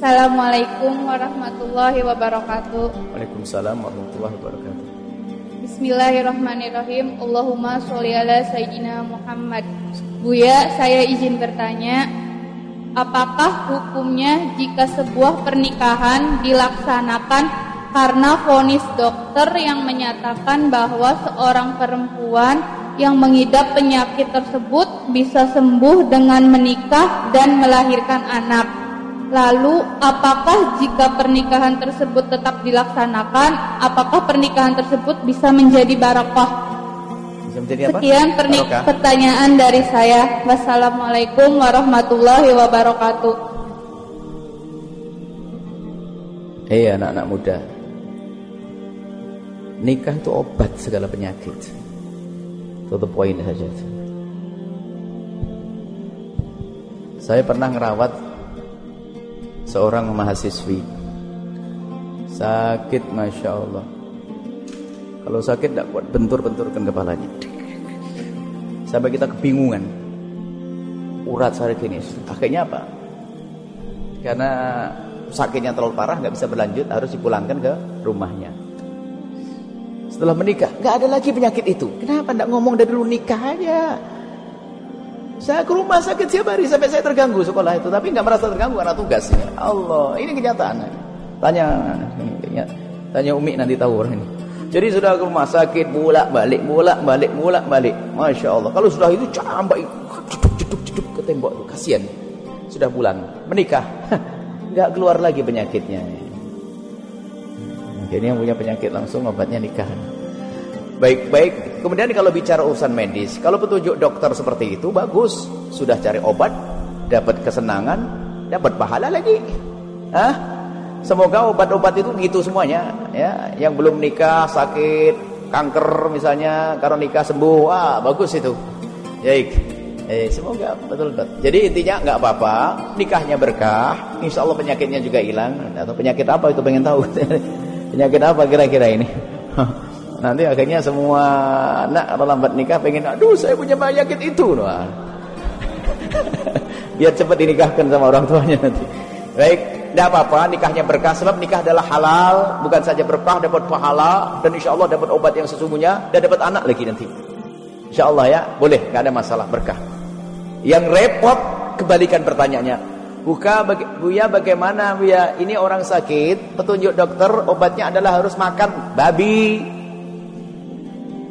Assalamualaikum warahmatullahi wabarakatuh. Waalaikumsalam warahmatullahi wabarakatuh. Bismillahirrahmanirrahim. Allahumma sholli ala sayyidina Muhammad. Buya, saya izin bertanya, apakah hukumnya jika sebuah pernikahan dilaksanakan karena vonis dokter yang menyatakan bahwa seorang perempuan yang mengidap penyakit tersebut bisa sembuh dengan menikah dan melahirkan anak? Lalu, apakah jika pernikahan tersebut tetap dilaksanakan, apakah pernikahan tersebut bisa menjadi barokah? Bisa menjadi apa? Sekian pernik Barokah. pertanyaan dari saya. Wassalamualaikum warahmatullahi wabarakatuh. Hei anak-anak muda. Nikah itu obat segala penyakit. To the point saja. Saya pernah ngerawat seorang mahasiswi. Sakit Masya Allah. Kalau sakit tidak kuat bentur-benturkan kepalanya. Sampai kita kebingungan. Urat saya gini. Akhirnya apa? Karena sakitnya terlalu parah nggak bisa berlanjut harus dipulangkan ke rumahnya. Setelah menikah nggak ada lagi penyakit itu. Kenapa tidak ngomong dari dulu nikah aja? Saya ke rumah sakit siapa hari sampai saya terganggu sekolah itu, tapi nggak merasa terganggu karena tugasnya. Allah, ini kenyataan. Tanya, tanya Umi nanti tahu orang ini. Jadi sudah ke rumah sakit bolak balik, bolak balik, bolak balik. Masya Allah. Kalau sudah itu campak, jeduk jeduk jeduk ke tembok itu kasihan. Sudah pulang menikah, nggak keluar lagi penyakitnya. Jadi yang punya penyakit langsung obatnya nikah. Baik-baik. Kemudian kalau bicara urusan medis, kalau petunjuk dokter seperti itu bagus, sudah cari obat, dapat kesenangan, dapat pahala lagi. Hah? Semoga obat-obat itu gitu semuanya, ya. Yang belum nikah, sakit, kanker misalnya, kalau nikah sembuh, wah bagus itu. Baik. Eh, semoga betul betul. Jadi intinya nggak apa-apa, nikahnya berkah, insya Allah penyakitnya juga hilang. Atau penyakit apa itu pengen tahu? penyakit apa kira-kira ini? Nanti akhirnya semua anak kalau lambat nikah pengen, aduh saya punya penyakit itu. Wah. Biar cepat dinikahkan sama orang tuanya nanti. Baik, tidak apa-apa, nikahnya berkah sebab nikah adalah halal, bukan saja berkah dapat pahala dan insya Allah dapat obat yang sesungguhnya dan dapat anak lagi nanti. Insya Allah ya, boleh, nggak ada masalah berkah. Yang repot kebalikan pertanyaannya. Buka baga Buya bagaimana Buya? Ini orang sakit, petunjuk dokter obatnya adalah harus makan babi.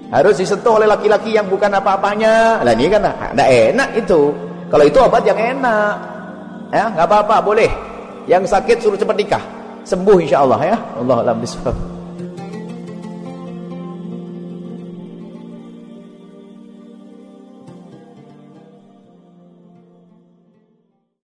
Harus disentuh oleh laki-laki yang bukan apa-apanya. Lah ini kan enggak enak itu. Kalau itu obat yang enak. Ya, enggak apa-apa, boleh. Yang sakit suruh cepat nikah. Sembuh insyaallah ya. Allah bisawab.